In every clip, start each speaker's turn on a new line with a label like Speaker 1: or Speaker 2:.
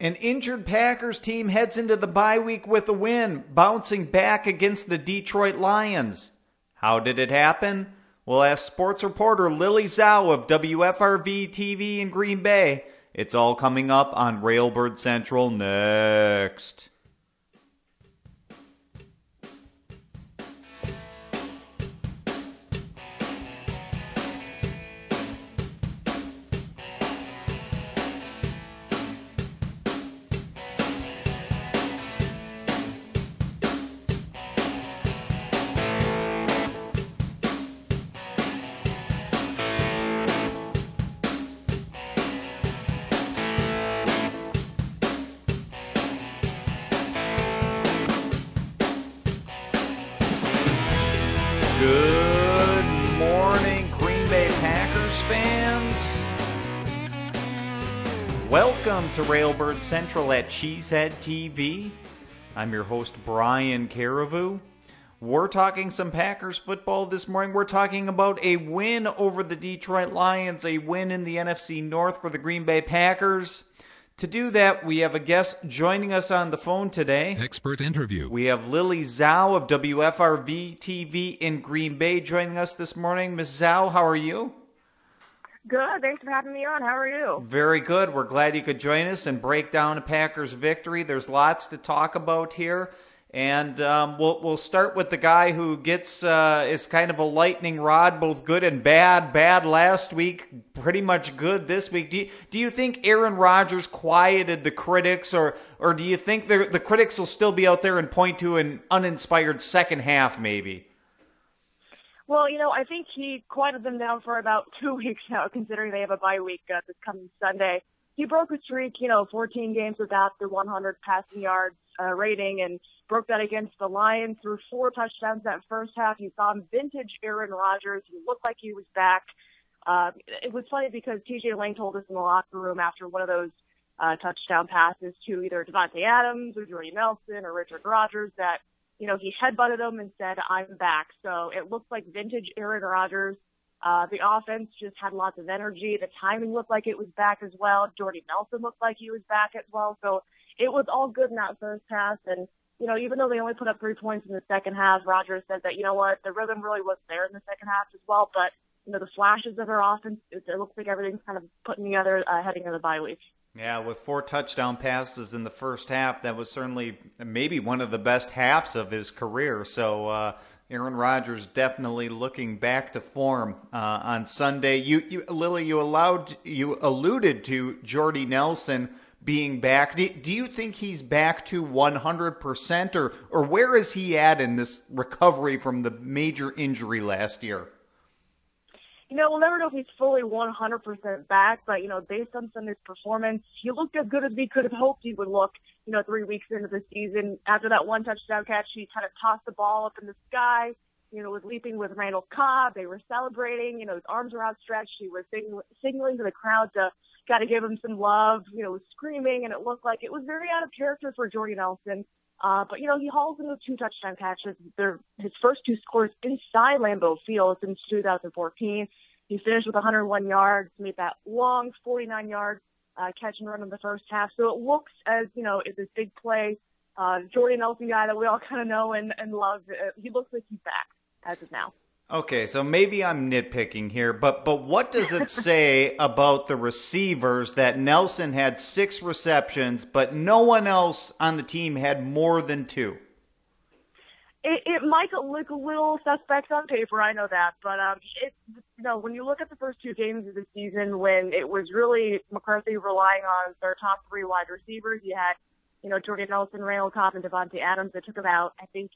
Speaker 1: An injured Packers team heads into the bye week with a win, bouncing back against the Detroit Lions. How did it happen? We'll ask sports reporter Lily Zhao of WFRV TV in Green Bay. It's all coming up on Railbird Central next. Central at Cheesehead TV. I'm your host, Brian Carriveau. We're talking some Packers football this morning. We're talking about a win over the Detroit Lions, a win in the NFC North for the Green Bay Packers. To do that, we have a guest joining us on the phone today.
Speaker 2: Expert interview.
Speaker 1: We have Lily Zhao of WFRV TV in Green Bay joining us this morning. Ms. Zhao, how are you?
Speaker 3: Good. Thanks for having me on. How are you?
Speaker 1: Very good. We're glad you could join us and break down a Packers victory. There's lots to talk about here. And um, we'll we'll start with the guy who gets uh, is kind of a lightning rod, both good and bad. Bad last week, pretty much good this week. Do you, do you think Aaron Rodgers quieted the critics, or or do you think the the critics will still be out there and point to an uninspired second half, maybe?
Speaker 3: Well, you know, I think he quieted them down for about two weeks now, considering they have a bye week uh, this coming Sunday. He broke a streak, you know, 14 games without the 100 passing yards uh, rating, and broke that against the Lions. Threw four touchdowns that first half. You saw him vintage Aaron Rodgers. He looked like he was back. Uh, it was funny because TJ Lang told us in the locker room after one of those uh, touchdown passes to either Davante Adams or Jordy Nelson or Richard Rodgers that you know he headbutted him and said, "I'm back." So it looked like vintage Aaron Rodgers. Uh, the offense just had lots of energy. The timing looked like it was back as well. Jordy Nelson looked like he was back as well. So it was all good in that first half. And, you know, even though they only put up three points in the second half, Rodgers said that, you know what, the rhythm really was there in the second half as well. But, you know, the flashes of their offense, it, it looks like everything's kind of putting together uh, heading into the bye week.
Speaker 1: Yeah, with four touchdown passes in the first half, that was certainly maybe one of the best halves of his career. So uh, Aaron Rodgers definitely looking back to form uh, on Sunday. You, you, Lily, you allowed you alluded to Jordy Nelson being back. Do, do you think he's back to 100%, or or where is he at in this recovery from the major injury last year?
Speaker 3: You know, we'll never know if he's fully 100% back, but, you know, based on Sunday's performance, he looked as good as we could have hoped he would look, you know, three weeks into the season. After that one touchdown catch, he kind of tossed the ball up in the sky, you know, was leaping with Randall Cobb. They were celebrating, you know, his arms were outstretched. He was signaling, signaling to the crowd to got to give him some love, you know, was screaming, and it looked like it was very out of character for Jordy Nelson. Uh, but you know, he hauls in those two touchdown catches. They're his first two scores inside Lambeau Field since 2014. He finished with 101 yards, made that long 49 yard uh, catch and run in the first half. So it looks as you know, it's this big play. Uh, Jordy Nelson guy that we all kind of know and, and love. Uh, he looks like he's back as of now.
Speaker 1: Okay, so maybe I'm nitpicking here, but but what does it say about the receivers that Nelson had six receptions, but no one else on the team had more than two?
Speaker 3: It, it might look a little suspect on paper, I know that, but um, it you know when you look at the first two games of the season, when it was really McCarthy relying on their top three wide receivers, you had you know, Jordan Nelson, Randall Cobb, and Davante Adams. It took about, I think,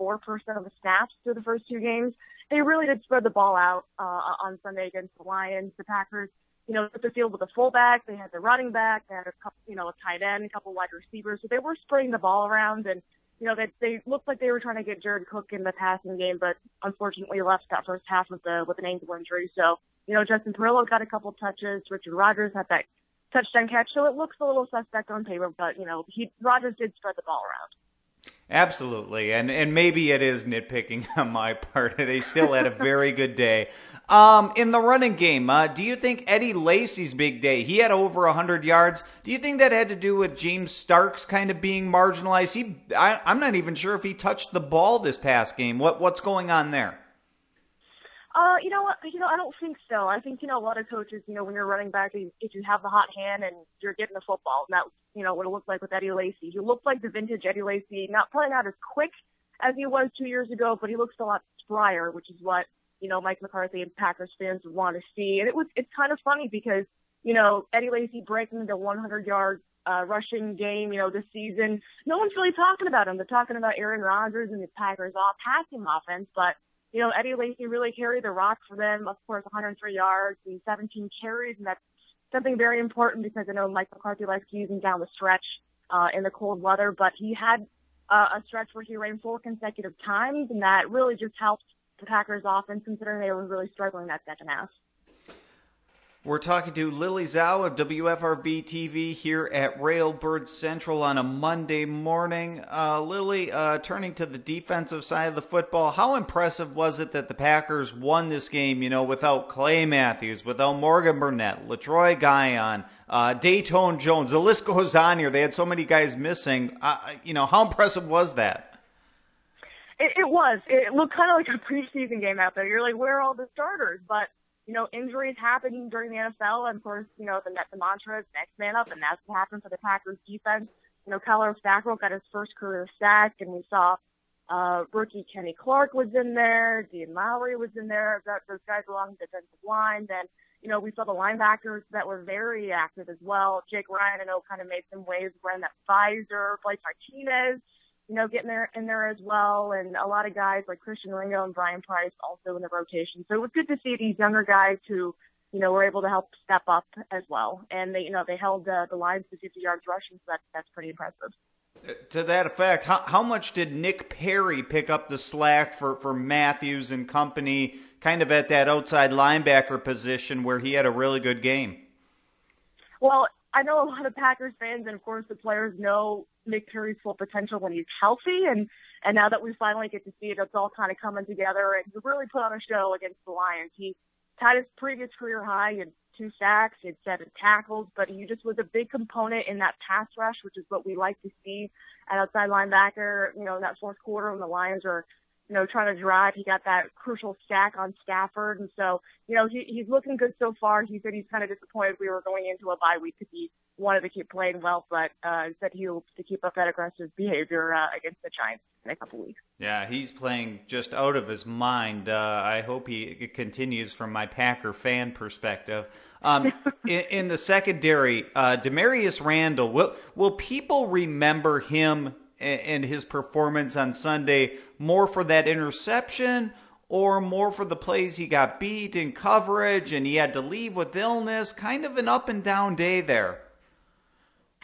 Speaker 3: 84% of the snaps through the first two games. They really did spread the ball out uh, on Sunday against the Lions. The Packers, you know, took the field with a fullback. They had the running back. They had a couple, you know, a tight end, a couple wide receivers. So they were spreading the ball around, and you know, they they looked like they were trying to get Jared Cook in the passing game, but unfortunately left that first half with the with an ankle injury. So, you know, Justin Perillo got a couple touches. Richard Rodgers had that touchdown catch. So it looks a little suspect on paper, but you know, he Rodgers did spread the ball around.
Speaker 1: Absolutely, and and maybe it is nitpicking on my part. They still had a very good day. Um, in the running game, uh, do you think Eddie Lacy's big day? He had over hundred yards. Do you think that had to do with James Starks kind of being marginalized? He, I, I'm not even sure if he touched the ball this past game. What what's going on there?
Speaker 3: Uh, you know what? You know, I don't think so. I think you know a lot of coaches. You know, when you're running back, if you have the hot hand and you're getting the football, and that you know what it looked like with Eddie Lacy. He looked like the vintage Eddie Lacy. Not probably not as quick as he was two years ago, but he looks a lot sprier, which is what you know Mike McCarthy and Packers fans want to see. And it was it's kind of funny because you know Eddie Lacy breaking the 100 yard uh, rushing game, you know, this season. No one's really talking about him. They're talking about Aaron Rodgers and the Packers' off passing offense, but you know, Eddie Lacy really carried the rock for them. Of course, 103 yards and 17 carries, and that's something very important because I know Mike McCarthy likes using down the stretch uh, in the cold weather. But he had uh, a stretch where he ran four consecutive times, and that really just helped the Packers' offense, considering they were really struggling that second half.
Speaker 1: We're talking to Lily Zhao of WFRV TV here at Railbird Central on a Monday morning. Uh, Lily, uh, turning to the defensive side of the football, how impressive was it that the Packers won this game, you know, without Clay Matthews, without Morgan Burnett, Letroy Guion, uh, Datone Jones? The list goes on here. They had so many guys missing. Uh, you know, how impressive was that?
Speaker 3: It, it was. It looked kind of like a preseason game out there. You're like, where are all the starters? But you know, injuries happen during the NFL. And of course, you know, the, the mantra is next man up, and that's what happened for the Packers defense. You know, Kyler Fackrell got his first career sack, and we saw uh, rookie Kenny Clark was in there, Dean Lowry was in there, that, those guys along the defensive line. Then, you know, we saw the linebackers that were very active as well. Jake Ryan, I know, kind of made some waves wearing that visor. Blake Martinez, you know, getting there in there as well, and a lot of guys like Christian Ringo and Brian Price also in the rotation. So it was good to see these younger guys who, you know, were able to help step up as well, and they, you know, they held uh, the lines to 50 yards rushing, so that's that's pretty impressive.
Speaker 1: To that effect, how, how much did Nick Perry pick up the slack for, for Matthews and company, kind of at that outside linebacker position where he had a really good game?
Speaker 3: Well, I know a lot of Packers fans and of course the players know Nick Perry's full potential when he's healthy and and now that we finally get to see it, it's all kind of coming together and he really put on a show against the Lions. He had his previous career high in two sacks, had seven tackles, but he just was a big component in that pass rush, which is what we like to see at outside linebacker, you know, in that fourth quarter when the Lions are you know, trying to drive. He got that crucial sack on Stafford. And so, you know, he, he's looking good so far. He said he's kind of disappointed we were going into a bye week because he wanted to keep playing well, but uh, said he hopes to keep up that aggressive behavior uh, against the Giants in a couple weeks.
Speaker 1: Yeah, he's playing just out of his mind. Uh, I hope he continues from my Packer fan perspective. Um, in, in, the secondary, uh, Damarious Randall, will, will people remember him and his performance on Sunday more for that interception or more for the plays he got beat in coverage and he had to leave with illness? Kind of an up and down day there.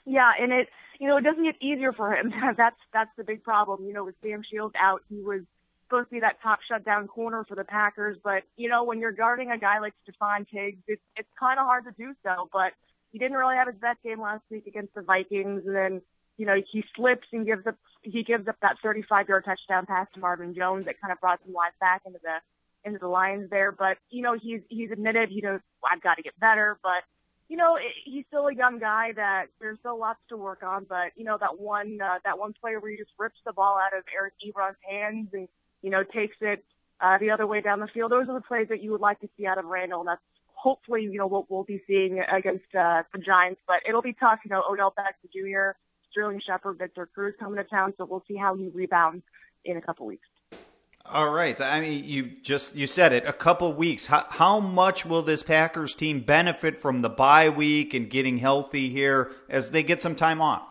Speaker 3: Yeah, and it you know it doesn't get easier for him. that's that's the big problem. You know, with Sam Shields out, he was supposed to be that top shutdown corner for the Packers, but you know when you're guarding a guy like Stefon Diggs, it's it's kind of hard to do so. But he didn't really have his best game last week against the Vikings, and then you know, he slips and gives up he gives up that 35 yard touchdown pass to Marvin Jones that kind of brought some life back into the into the Lions there. But you know, he's he's admitted, you know, I've got to get better. But you know, he's still a young guy that there's still lots to work on. But you know, that one uh, that one player where he just rips the ball out of Eric Ebron's hands and you know takes it uh, the other way down the field. Those are the plays that you would like to see out of Randall, and that's hopefully you know what we'll be seeing against uh, the Giants. But it'll be tough. You know, Odell Beckham Jr. Sterling Shepard, Victor Cruz coming to town, so we'll see how he rebounds in a couple weeks.
Speaker 1: All right. I mean, you just you said it. A couple weeks. How, how much will this Packers team benefit from the bye week and getting healthy here as they get some time off?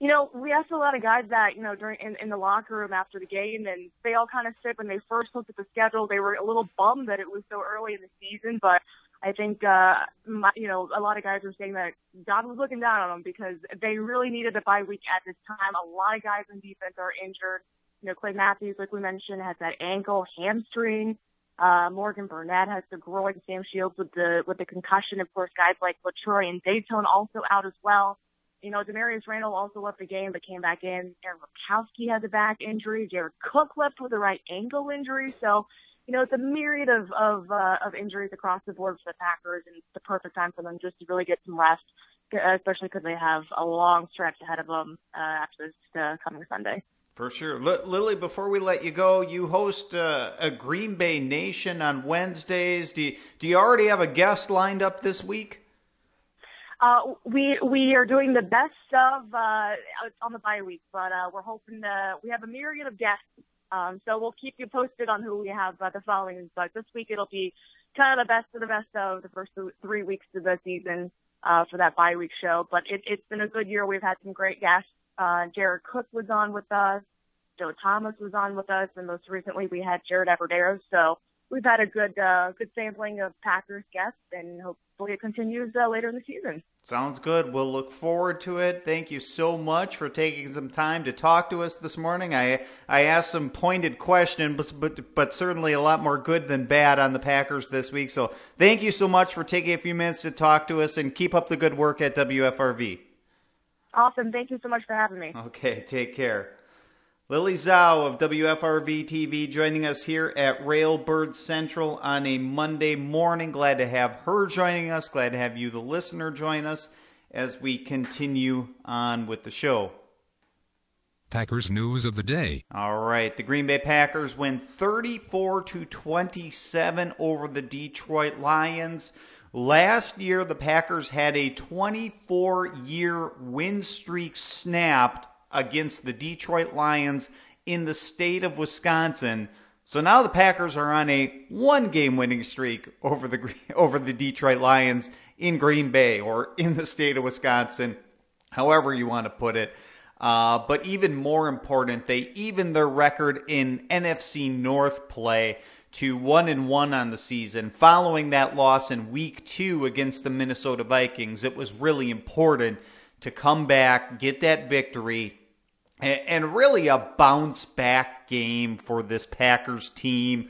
Speaker 3: You know, we asked a lot of guys that you know during in, in the locker room after the game, and they all kind of said when they first looked at the schedule, they were a little bummed that it was so early in the season, but I think, uh, my, you know, a lot of guys were saying that God was looking down on them because they really needed a bye week at this time. A lot of guys in defense are injured. You know, Clay Matthews, like we mentioned, has that ankle, hamstring. Uh, Morgan Burnett has the groin. Sam Shields with the with the concussion. Of course, guys like Letroy and Datone also out as well. you know, Damarious Randall also left the game but came back in. Aaron Ripkowski has a back injury. Jared Cook left with a right ankle injury. So, you know, it's a myriad of of, uh, of injuries across the board for the Packers, and it's the perfect time for them just to really get some rest, especially because they have a long stretch ahead of them uh, after this uh, coming Sunday.
Speaker 1: For sure. L- Lily, before we let you go, you host uh, a Green Bay Nation on Wednesdays. Do you, do you already have a guest lined up this week?
Speaker 3: Uh, we we are doing the best of uh, on the bye week, but uh, we're hoping to, we have a myriad of guests. Um, so we'll keep you posted on who we have uh, the following. week. But this week it'll be kind of the best of the best of the first three weeks of the season uh, for that bye week show. But it, it's been a good year. We've had some great guests. Uh, Jared Cook was on with us. Joe Thomas was on with us, and most recently we had Jared Abbrederis. So we've had a good uh, good sampling of Packers guests, and hopefully it continues uh, later in the season.
Speaker 1: Sounds good. We'll look forward to it. Thank you so much for taking some time to talk to us this morning. I I asked some pointed questions, but, but but certainly a lot more good than bad on the Packers this week. So thank you so much for taking a few minutes to talk to us, and keep up the good work at WFRV.
Speaker 3: Awesome. Thank you so much for having me.
Speaker 1: Okay. Take care. Lily Zhao of WFRV TV joining us here at Railbird Central on a Monday morning. Glad to have her joining us. Glad to have you, the listener, join us as we continue on with the show.
Speaker 2: Packers news of the day.
Speaker 1: All right, the Green Bay Packers win 34 to 27 over the Detroit Lions. Last year, the Packers had a 24 year win streak snapped against the Detroit Lions in the state of Wisconsin. So now the Packers are on a one game winning streak over the over the Detroit Lions in Green Bay or in the state of Wisconsin, however you want to put it. Uh, but even more important, they even their record in NFC North play to one and one on the season. Following that loss in Week Two against the Minnesota Vikings, it was really important to come back, get that victory, and really a bounce back game for this Packers team.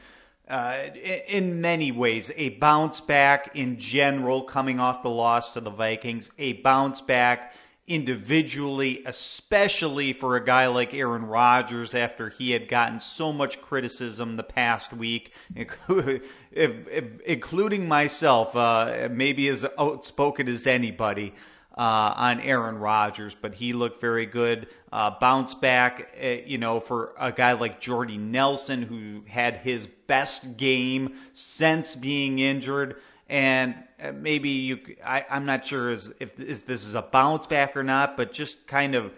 Speaker 1: Uh, in many ways, a bounce back in general coming off the loss to the Vikings, a bounce back individually, especially for a guy like Aaron Rodgers after he had gotten so much criticism the past week, including myself, uh, maybe as outspoken as anybody uh, on Aaron Rodgers, but he looked very good. Uh, bounce back, uh, you know, for a guy like Jordy Nelson, who had his best game since being injured. And uh, maybe you, I, am not sure if, if this is a bounce back or not, but just kind of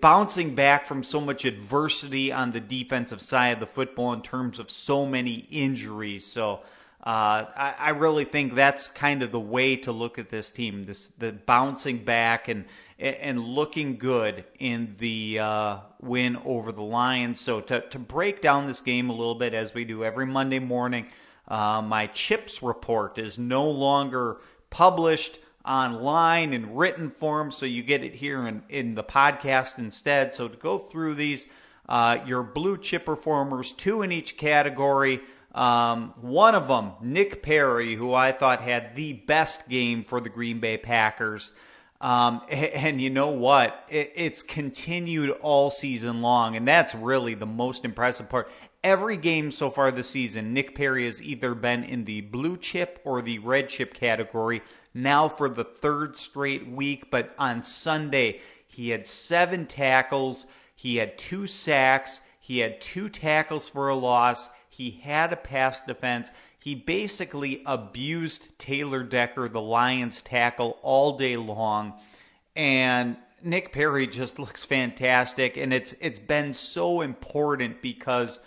Speaker 1: bouncing back from so much adversity on the defensive side of the football in terms of so many injuries. So, uh, I, I, really think that's kind of the way to look at this team. This the bouncing back and and looking good in the uh, win over the Lions. So to to break down this game a little bit as we do every Monday morning, uh, my chips report is no longer published online in written form, so you get it here in in the podcast instead. So to go through these, uh, your blue chip performers, two in each category. Um, one of them, Nick Perry, who I thought had the best game for the Green Bay Packers. Um, and you know what? It's continued all season long, and that's really the most impressive part. Every game so far this season, Nick Perry has either been in the blue chip or the red chip category now for the third straight week. But on Sunday, he had seven tackles, he had two sacks, he had two tackles for a loss he had a pass defense. He basically abused Taylor Decker, the Lions tackle, all day long. And Nick Perry just looks fantastic. And it's it's been so important because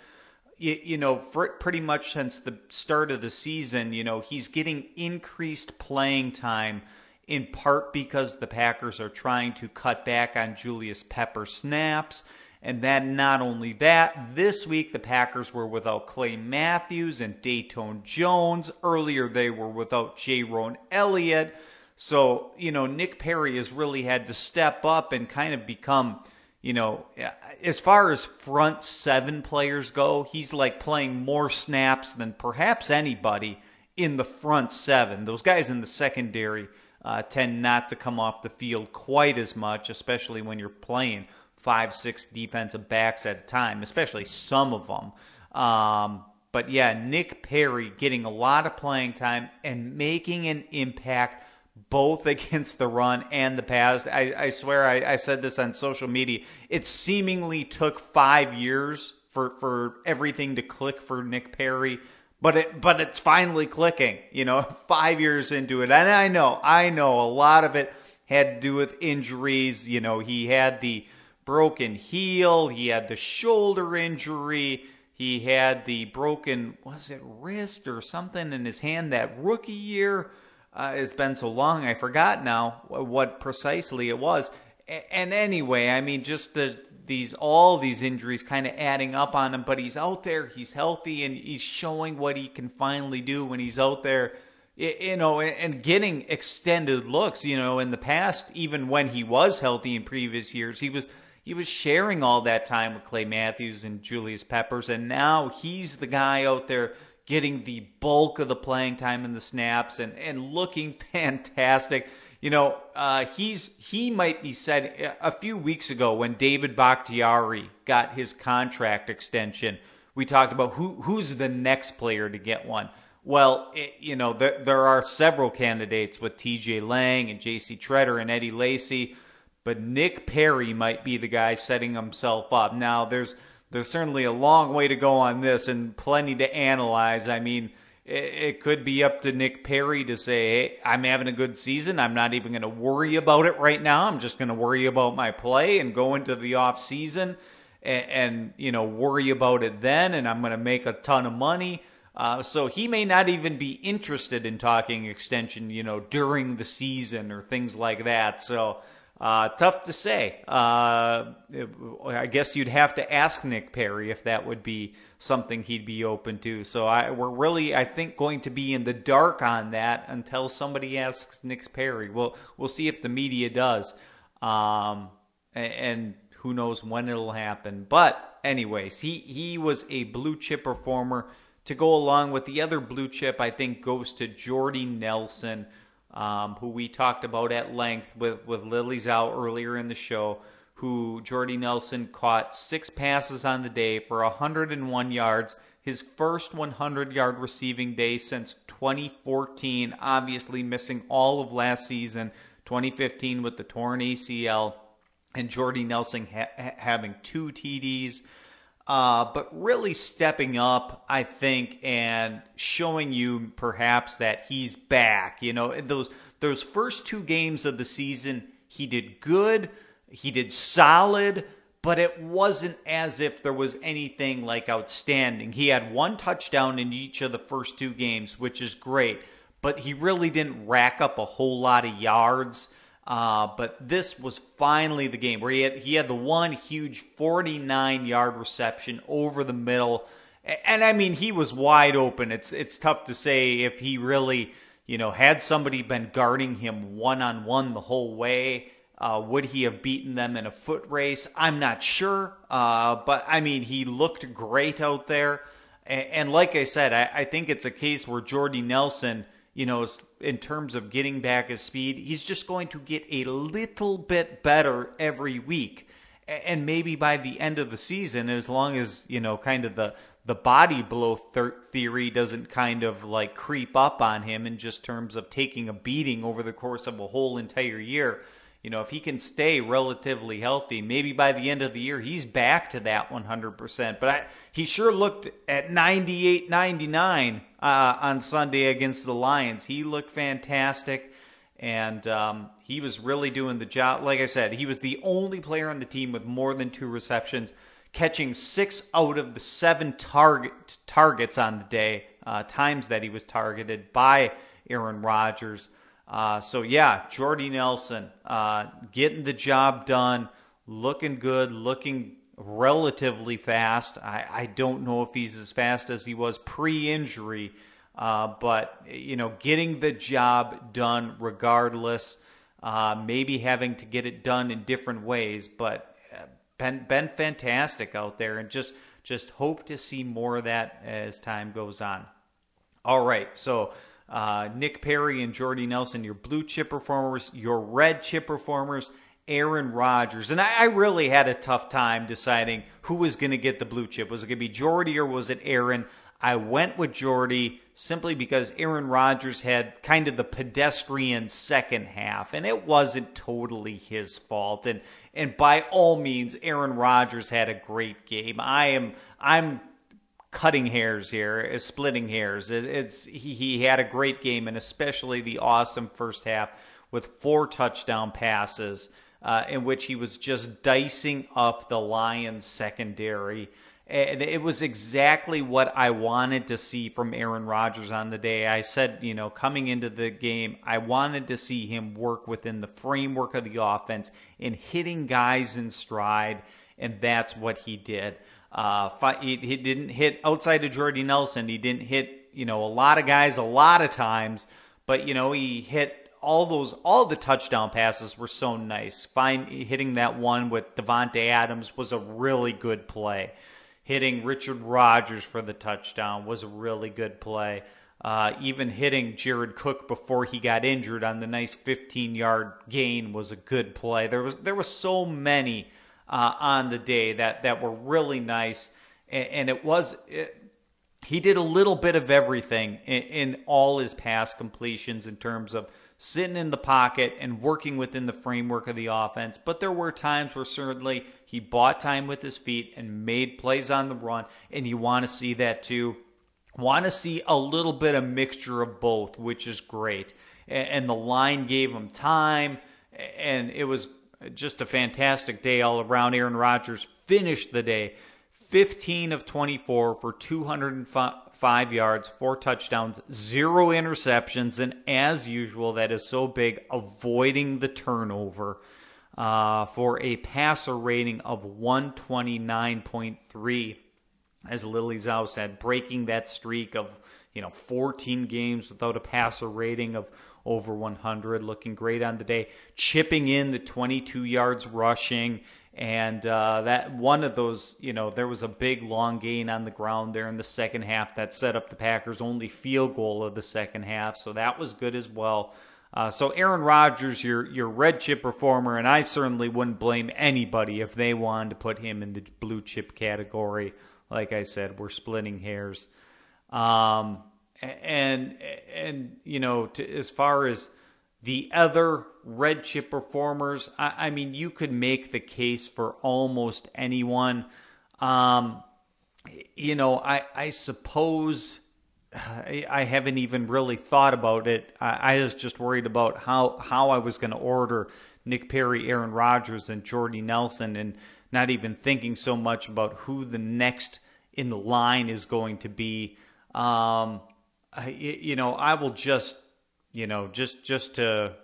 Speaker 1: you, you know, for pretty much since the start of the season, you know, he's getting increased playing time in part because the Packers are trying to cut back on Julius Pepper snaps. And then not only that, this week the Packers were without Clay Matthews and Datone Jones. Earlier they were without Jayrone Elliott. So, you know, Nick Perry has really had to step up and kind of become, you know, as far as front seven players go, he's like playing more snaps than perhaps anybody in the front seven. Those guys in the secondary uh, tend not to come off the field quite as much, especially when you're playing five, six defensive backs at a time, especially some of them. Um, but yeah, Nick Perry getting a lot of playing time and making an impact both against the run and the pass. I, I swear I, I, said this on social media. It seemingly took five years for, for everything to click for Nick Perry, but it but it's finally clicking. You know, five years into it, and I know I know a lot of it had to do with injuries. You know, he had the broken heel, he had the shoulder injury. He had the broken, was it wrist or something in his hand that rookie year? Uh, it's been so long, I forgot now what precisely it was. And anyway, I mean, just the these all these injuries kind of adding up on him, but he's out there, he's healthy, and he's showing what he can finally do when he's out there. You know, and getting extended looks. You know, in the past, even when he was healthy in previous years, he was he was sharing all that time with Clay Matthews and Julius Peppers, and now he's the guy out there getting the bulk of the playing time in the snaps and, and looking fantastic. You know, uh, he's he might be said a few weeks ago when David Bakhtiari got his contract extension. We talked about who who's the next player to get one. Well, it, you know, there, there are several candidates with T.J. Lang and J.C. Tretter and Eddie Lacy, but Nick Perry might be the guy setting himself up. Now, there's there's certainly a long way to go on this and plenty to analyze. I mean, it, it could be up to Nick Perry to say, hey, I'm having a good season. I'm not even going to worry about it right now. I'm just going to worry about my play and go into the off season and, and you know worry about it then. And I'm going to make a ton of money. Uh, so he may not even be interested in talking extension, you know, during the season or things like that. So uh, tough to say. Uh, I guess you'd have to ask Nick Perry if that would be something he'd be open to. So I, we're really, I think, going to be in the dark on that until somebody asks Nick Perry. We'll we'll see if the media does, um, and, and who knows when it'll happen. But anyways, he he was a blue chip performer. To go along with the other blue chip, I think goes to Jordy Nelson um, who we talked about at length with, with Lily Zhao earlier in the show, who Jordy Nelson caught six passes on the day for 101 yards, his first 100 yard receiving day since 2014, obviously missing all of last season, 2015 with the torn ACL, and Jordy Nelson ha- having two TDs. Uh, but really stepping up, I think, and showing you perhaps that he's back. You know, those those first two games of the season, he did good, he did solid, but it wasn't as if there was anything like outstanding. He had one touchdown in each of the first two games, which is great, but he really didn't rack up a whole lot of yards. Uh, but this was finally the game where he had he had the one huge 49 yard reception over the middle, and I mean he was wide open. It's it's tough to say if he really you know had somebody been guarding him one on one the whole way. Uh, would he have beaten them in a foot race? I'm not sure. Uh, but I mean, he looked great out there. And, and like I said, I, I, think it's a case where Jordy Nelson you know, in terms of getting back his speed, he's just going to get a little bit better every week. And maybe by the end of the season, as long as, you know, kind of the, the body blow th- theory doesn't kind of like creep up on him in just terms of taking a beating over the course of a whole entire year. You know, if he can stay relatively healthy, maybe by the end of the year he's back to that 100%. But I, he sure looked at 98, 99 uh, on Sunday against the Lions. He looked fantastic, and um, he was really doing the job. Like I said, he was the only player on the team with more than two receptions, catching six out of the seven target targets on the day, uh, times that he was targeted by Aaron Rodgers. Uh, so yeah, Jordy Nelson uh, getting the job done, looking good, looking relatively fast. I, I don't know if he's as fast as he was pre-injury, uh, but you know, getting the job done regardless. Uh, maybe having to get it done in different ways, but uh, been been fantastic out there, and just just hope to see more of that as time goes on. All right, so uh, Nick Perry and Jordy Nelson, your blue chip performers, your red chip performers, Aaron Rodgers. And I, I really had a tough time deciding who was going to get the blue chip. Was it going to be Jordy or was it Aaron? I went with Jordy simply because Aaron Rodgers had kind of the pedestrian second half, and it wasn't totally his fault. And and by all means, Aaron Rodgers had a great game. I am I'm cutting hairs here, uh, splitting hairs. It, it's he, he had a great game, and especially the awesome first half with four touchdown passes, uh, in which he was just dicing up the Lions secondary. And it was exactly what I wanted to see from Aaron Rodgers on the day. I said, you know, coming into the game, I wanted to see him work within the framework of the offense and hitting guys in stride, and that's what he did. Uh, he, he didn't hit outside of Jordy Nelson. He didn't hit, you know, a lot of guys a lot of times, but you know, he hit all those all the touchdown passes were so nice. Fine hitting that one with Davante Adams was a really good play. Hitting Richard Rodgers for the touchdown was a really good play. Uh, even hitting Jared Cook before he got injured on the nice 15-yard gain was a good play. There was there was so many uh, on the day that that were really nice, and, and it was. It, he did a little bit of everything in, in all his pass completions in terms of sitting in the pocket and working within the framework of the offense. But there were times where certainly he bought time with his feet and made plays on the run, and you want to see that too. Want to see a little bit of mixture of both, which is great. And the line gave him time, and it was just a fantastic day all around. Aaron Rodgers finished the day 15 of 24 for 205 yards, four touchdowns, zero interceptions, and as usual, that is so big, avoiding the turnover uh, for a passer rating of 129.3. As Lily Zhao said, breaking that streak of you know 14 games without a passer rating of over 100, looking great on the day, chipping in the 22 yards rushing. And uh, that one of those, you know, there was a big long gain on the ground there in the second half that set up the Packers' only field goal of the second half. So that was good as well. Uh, so Aaron Rodgers, your your red chip performer, and I certainly wouldn't blame anybody if they wanted to put him in the blue chip category. Like I said, we're splitting hairs. Um, and and you know to, as far as the other red chip performers I, I, mean you could make the case for almost anyone. Um, you know i i suppose I, haven't even really thought about it. I, I was just worried about how how i was going to order nick perry aaron rodgers and jordy nelson and not even thinking so much about who the next in the line is going to be. Um, you know, I will just, you know, just just to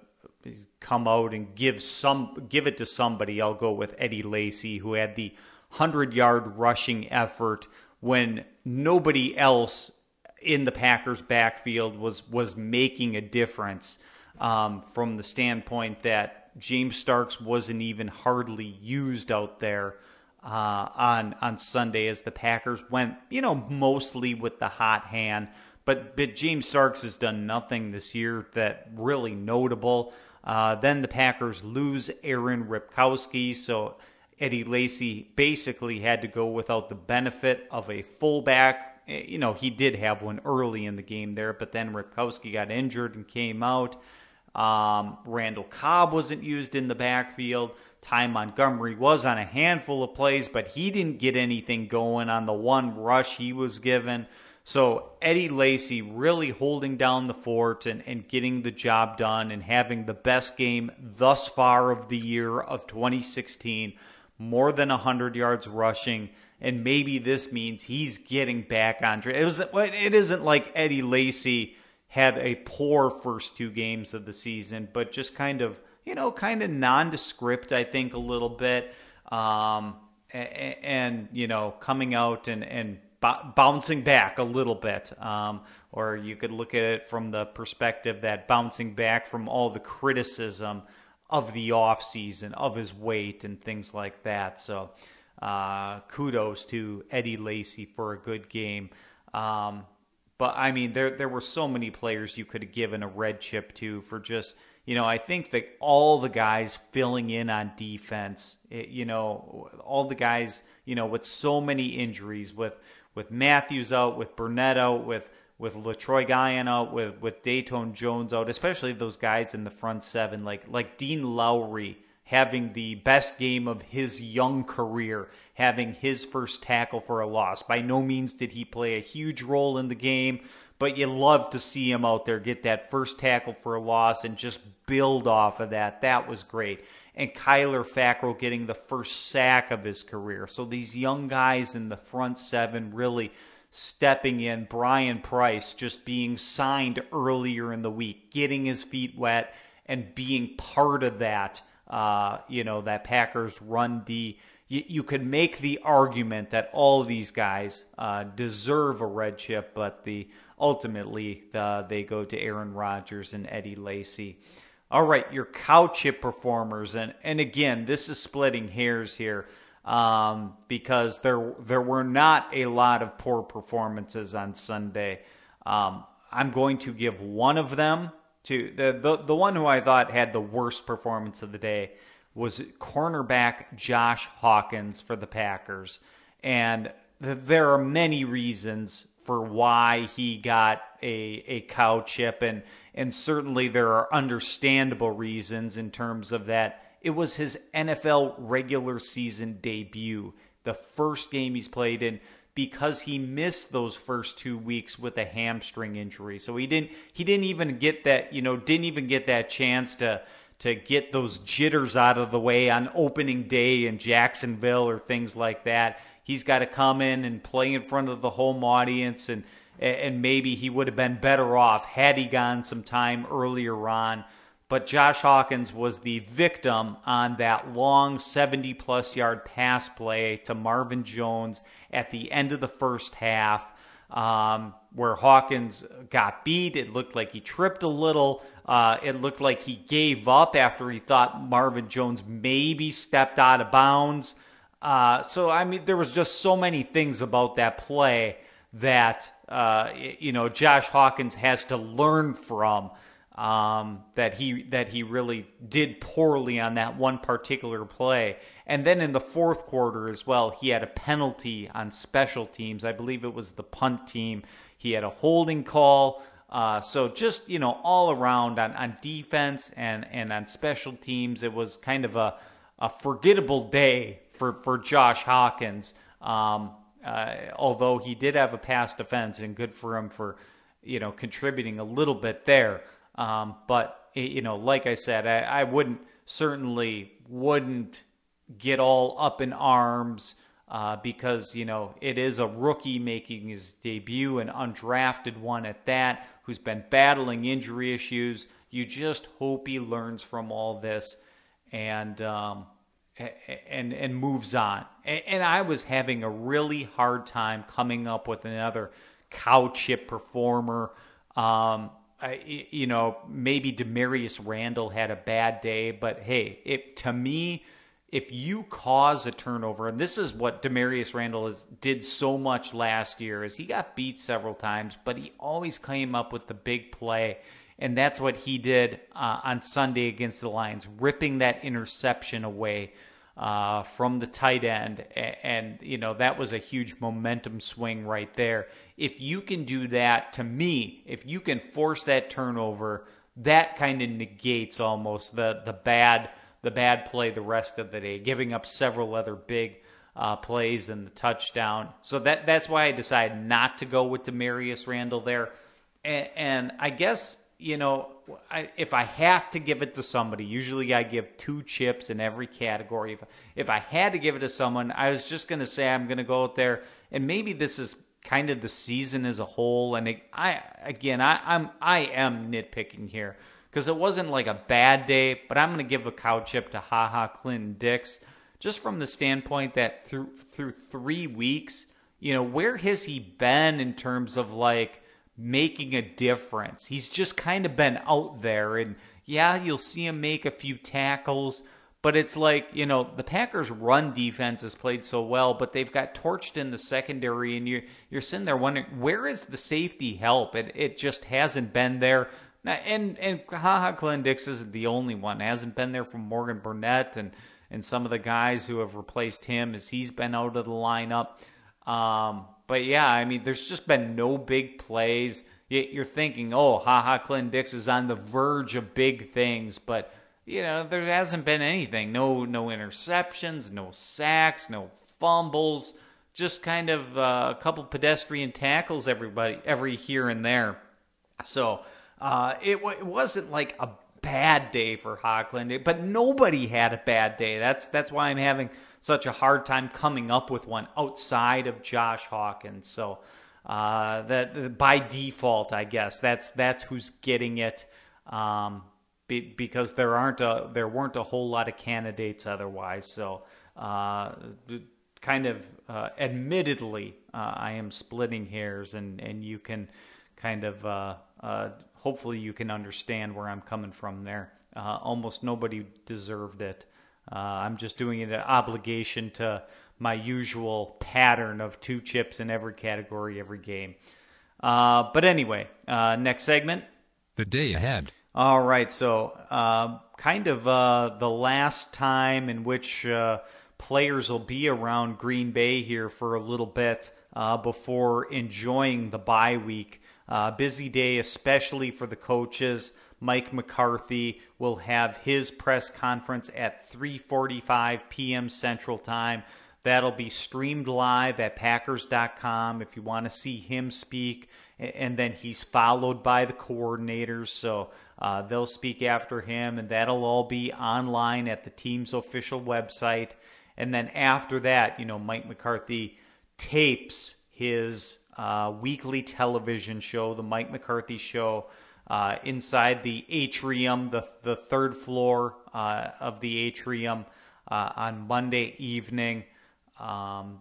Speaker 1: come out and give some give it to somebody. I'll go with Eddie Lacy, who had the hundred yard rushing effort when nobody else in the Packers' backfield was was making a difference. Um, from the standpoint that James Starks wasn't even hardly used out there uh, on on Sunday as the Packers went, you know, mostly with the hot hand. But, but James Starks has done nothing this year that really notable. Uh, then the Packers lose Aaron Ripkowski, so Eddie Lacy basically had to go without the benefit of a fullback. Eh, you know, he did have one early in the game there, but then Ripkowski got injured and came out. Um, Randall Cobb wasn't used in the backfield. Ty Montgomery was on a handful of plays, but he didn't get anything going on the one rush he was given. So Eddie Lacy really holding down the fort and, and getting the job done and having the best game thus far of the year of 2016, more than 100 yards rushing. And maybe this means he's getting back on track. It, was, it isn't like Eddie Lacy had a poor first two games of the season, but just kind of, you know, kind of nondescript, I think, a little bit. Um, and, and, you know, coming out and, and bouncing back a little bit. Um, or you could look at it from the perspective that bouncing back from all the criticism of the off season, of his weight and things like that. So uh, kudos to Eddie Lacy for a good game. Um, But I mean, there there were so many players you could have given a red chip to for just you know, I think that all the guys filling in on defense, it, you know, all the guys, you know, with so many injuries, with with Matthews out, with Burnett out, with with Letroy Guion out, with with Datone Jones out, especially those guys in the front seven, like like Dean Lowry having the best game of his young career, having his first tackle for a loss. By no means did he play a huge role in the game, but you love to see him out there get that first tackle for a loss and just build off of that. That was great. And Kyler Fackrell getting the first sack of his career. So these young guys in the front seven really stepping in. Brian Price just being signed earlier in the week, getting his feet wet and being part of that uh, you know, that Packers run D. You, could make the argument that all these guys uh, deserve a red chip, but the ultimately the, they go to Aaron Rodgers and Eddie Lacy. All right, your cow chip performers, and and again, this is splitting hairs here um, because there there were not a lot of poor performances on Sunday. Um, I'm going to give one of them to the, the the one who I thought had the worst performance of the day was cornerback Josh Hawkins for the Packers, and th- there are many reasons for why he got a a cow chip, and and certainly there are understandable reasons in terms of that. It was his NFL regular season debut, the first game he's played in because he missed those first two weeks with a hamstring injury. So he didn't he didn't even get that, you know, didn't even get that chance to to get those jitters out of the way on opening day in Jacksonville or things like that. He's got to come in and play in front of the home audience and and maybe he would have been better off had he gone some time earlier on but Josh Hawkins was the victim on that long 70 plus yard pass play to Marvin Jones at the end of the first half, um, where Hawkins got beat. It looked like he tripped a little. Uh, it looked like he gave up after he thought Marvin Jones maybe stepped out of bounds. Uh, so, I mean, there was just so many things about that play that, uh, you know, Josh Hawkins has to learn from um, that he that he really did poorly on that one particular play. And then in the fourth quarter as well, he had a penalty on special teams. I believe it was the punt team. He had a holding call. Uh, so just you know all around on, on defense and, and on special teams, it was kind of a, a forgettable day for, for Josh Hawkins. Um, uh, although he did have a pass defense, and good for him for you know contributing a little bit there. Um, but you know, like I said, I, I wouldn't certainly wouldn't get all up in arms uh, because you know it is a rookie making his debut, an undrafted one at that, who's been battling injury issues. You just hope he learns from all this and um, and and moves on. And, and I was having a really hard time coming up with another cow chip performer. Um, I, you know, maybe Damarious Randall had a bad day, but hey, if to me, if you cause a turnover, and this is what Damarious Randall has, did so much last year, is he got beat several times, but he always came up with the big play, and that's what he did uh, on Sunday against the Lions, ripping that interception away uh, from the tight end, and, you know that was a huge momentum swing right there. If you can do that, to me, if you can force that turnover, that kind of negates almost the the bad the bad play the rest of the day, giving up several other big uh, plays and the touchdown. So that that's why I decided not to go with Damarious Randall there, and, and I guess you know, I, if I have to give it to somebody, usually I give two chips in every category. If, if I had to give it to someone, I was just going to say I'm going to go out there, and maybe this is kind of the season as a whole. And it, I again, I, I'm I am nitpicking here because it wasn't like a bad day, but I'm going to give a cow chip to Ha Ha Clinton Dix just from the standpoint that through through three weeks, you know, where has he been in terms of like making a difference. He's just kind of been out there, and yeah, you'll see him make a few tackles, But it's like, you know, the Packers' run defense has played so well, but they've got torched in the secondary, and you're, you're sitting there wondering, where is the safety help? It, it just hasn't been there. And and Ha Ha Clinton Dix isn't the only one. Hasn't been there from Morgan Burnett and, and some of the guys who have replaced him as he's been out of the lineup. Um, but yeah, I mean, there's just been no big plays. You're thinking, oh, Ha Ha Clinton Dix is on the verge of big things, but you know, there hasn't been anything. No, no interceptions, no sacks, no fumbles. Just kind of uh, a couple pedestrian tackles, everybody, every here and there. So uh, it, w- it wasn't like a bad day for Hochland, but nobody had a bad day. That's that's why I'm having such a hard time coming up with one outside of Josh Hawkins. So uh, that by default, I guess that's that's who's getting it. Um, be, because there aren't a there weren't a whole lot of candidates otherwise. So, uh, kind of uh, admittedly, uh, I am splitting hairs, and and you can kind of uh, uh, hopefully you can understand where I'm coming from there. Almost nobody deserved it. I'm just doing it an obligation to my usual pattern of two chips in every category every game. but anyway, next segment.
Speaker 2: The day ahead.
Speaker 1: All right, so uh, kind of uh, the last time in which uh, players will be around Green Bay here for a little bit uh, before enjoying the bye week. Uh, busy day, especially for the coaches. Mike McCarthy will have his press conference at 3:45 p.m. Central Time. That'll be streamed live at Packers.com if you want to see him speak. And then he's followed by the coordinators. So uh, they'll speak after him, and that'll all be online at the team's official website. And then after that, you know, Mike McCarthy tapes his uh, weekly television show, the Mike McCarthy Show, uh, inside the atrium, the the third floor uh, of the atrium, uh, on Monday evening. Um,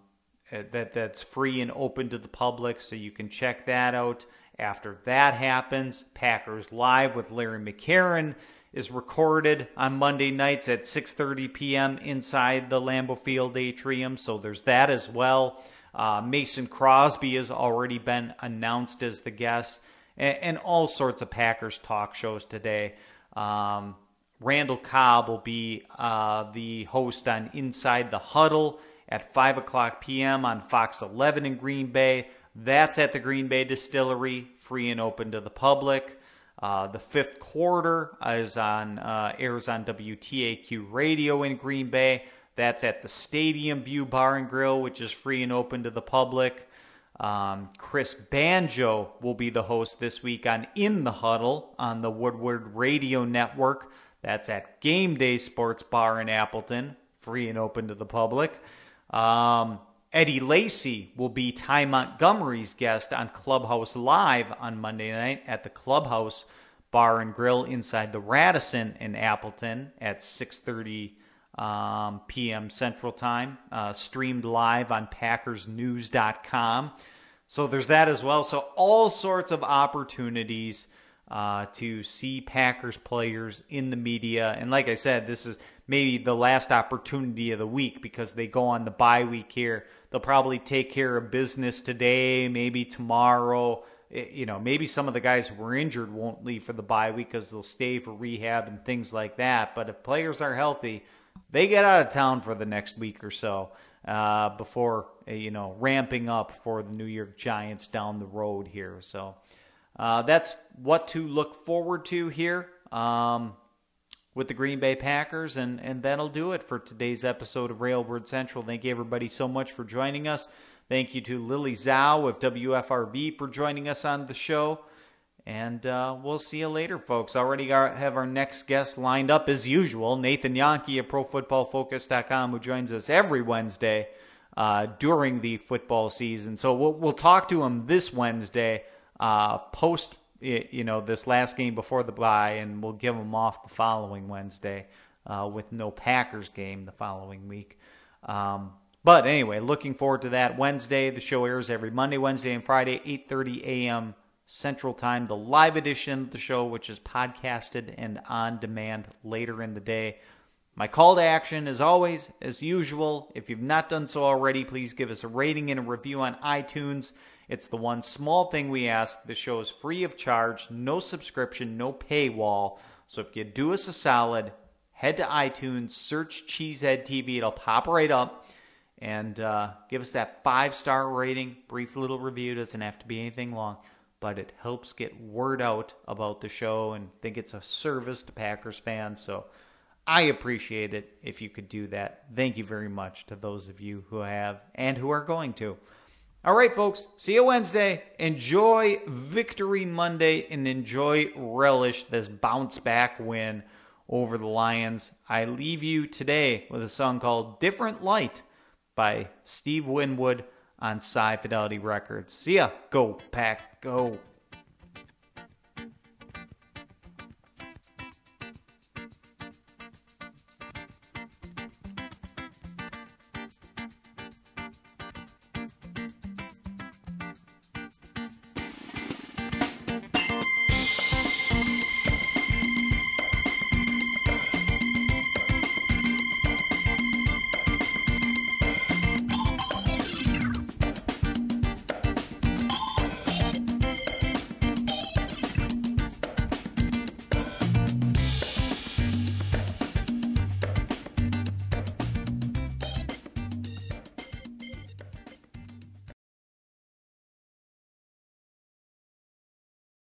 Speaker 1: that that's free and open to the public, so you can check that out. After that happens, Packers Live with Larry McCarren is recorded on Monday nights at 6:30 p.m. inside the Lambeau Field atrium, so there's that as well. Uh, Mason Crosby has already been announced as the guest, and, and all sorts of Packers talk shows today. Um, Randall Cobb will be uh, the host on Inside the Huddle at 5 o'clock p.m. on Fox 11 in Green Bay. That's at the Green Bay Distillery, free and open to the public. Uh, the fifth quarter is on uh, airs on WTAQ Radio in Green Bay. That's at the Stadium View Bar and Grill, which is free and open to the public. Um, Chris Banjo will be the host this week on In the Huddle on the Woodward Radio Network. That's at Game Day Sports Bar in Appleton, free and open to the public. Um, Eddie Lacy will be Ty Montgomery's guest on Clubhouse Live on Monday night at the Clubhouse Bar and Grill inside the Radisson in Appleton at 6:30 um, p.m. Central Time, uh, streamed live on PackersNews.com. So there's that as well. So all sorts of opportunities uh, to see Packers players in the media. And like I said, this is maybe the last opportunity of the week because they go on the bye week here. They'll probably take care of business today, maybe tomorrow. You know, maybe some of the guys who were injured won't leave for the bye week because they'll stay for rehab and things like that. But if players are healthy, they get out of town for the next week or so uh, before, you know, ramping up for the New York Giants down the road here. So uh, that's what to look forward to here um, with the Green Bay Packers, and, and that'll do it for today's episode of Railbird Central. Thank you, everybody, so much for joining us. Thank you to Lily Zhao of WFRV for joining us on the show. And uh, we'll see you later, folks. Already have our next guest lined up as usual Nathan Jahnke of ProFootballFocus.com, who joins us every Wednesday uh, during the football season. So we'll, we'll talk to him this Wednesday uh, post you know this last game before the bye, and we'll give them off the following Wednesday uh, with no Packers game the following week. Um, but anyway, looking forward to that Wednesday. The show airs every Monday, Wednesday, and Friday, 8:30 a.m. Central Time. The live edition of the show, which is podcasted and on demand later in the day. My call to action, as always, as usual, if you've not done so already, please give us a rating and a review on iTunes. It's the one small thing we ask. The show is free of charge, no subscription, no paywall. So if you do us a solid, head to iTunes, search Cheesehead TV. It'll pop right up. And uh, give us that five star rating. Brief little review doesn't have to be anything long, but it helps get word out about the show and think it's a service to Packers fans. So I appreciate it if you could do that. Thank you very much to those of you who have and who are going to. All right, folks, see you Wednesday. Enjoy Victory Monday and enjoy relish this bounce back win over the Lions. I leave you today with a song called Different Light by Steve Winwood on Sci Fidelity Records. See ya. Go, Pack, go.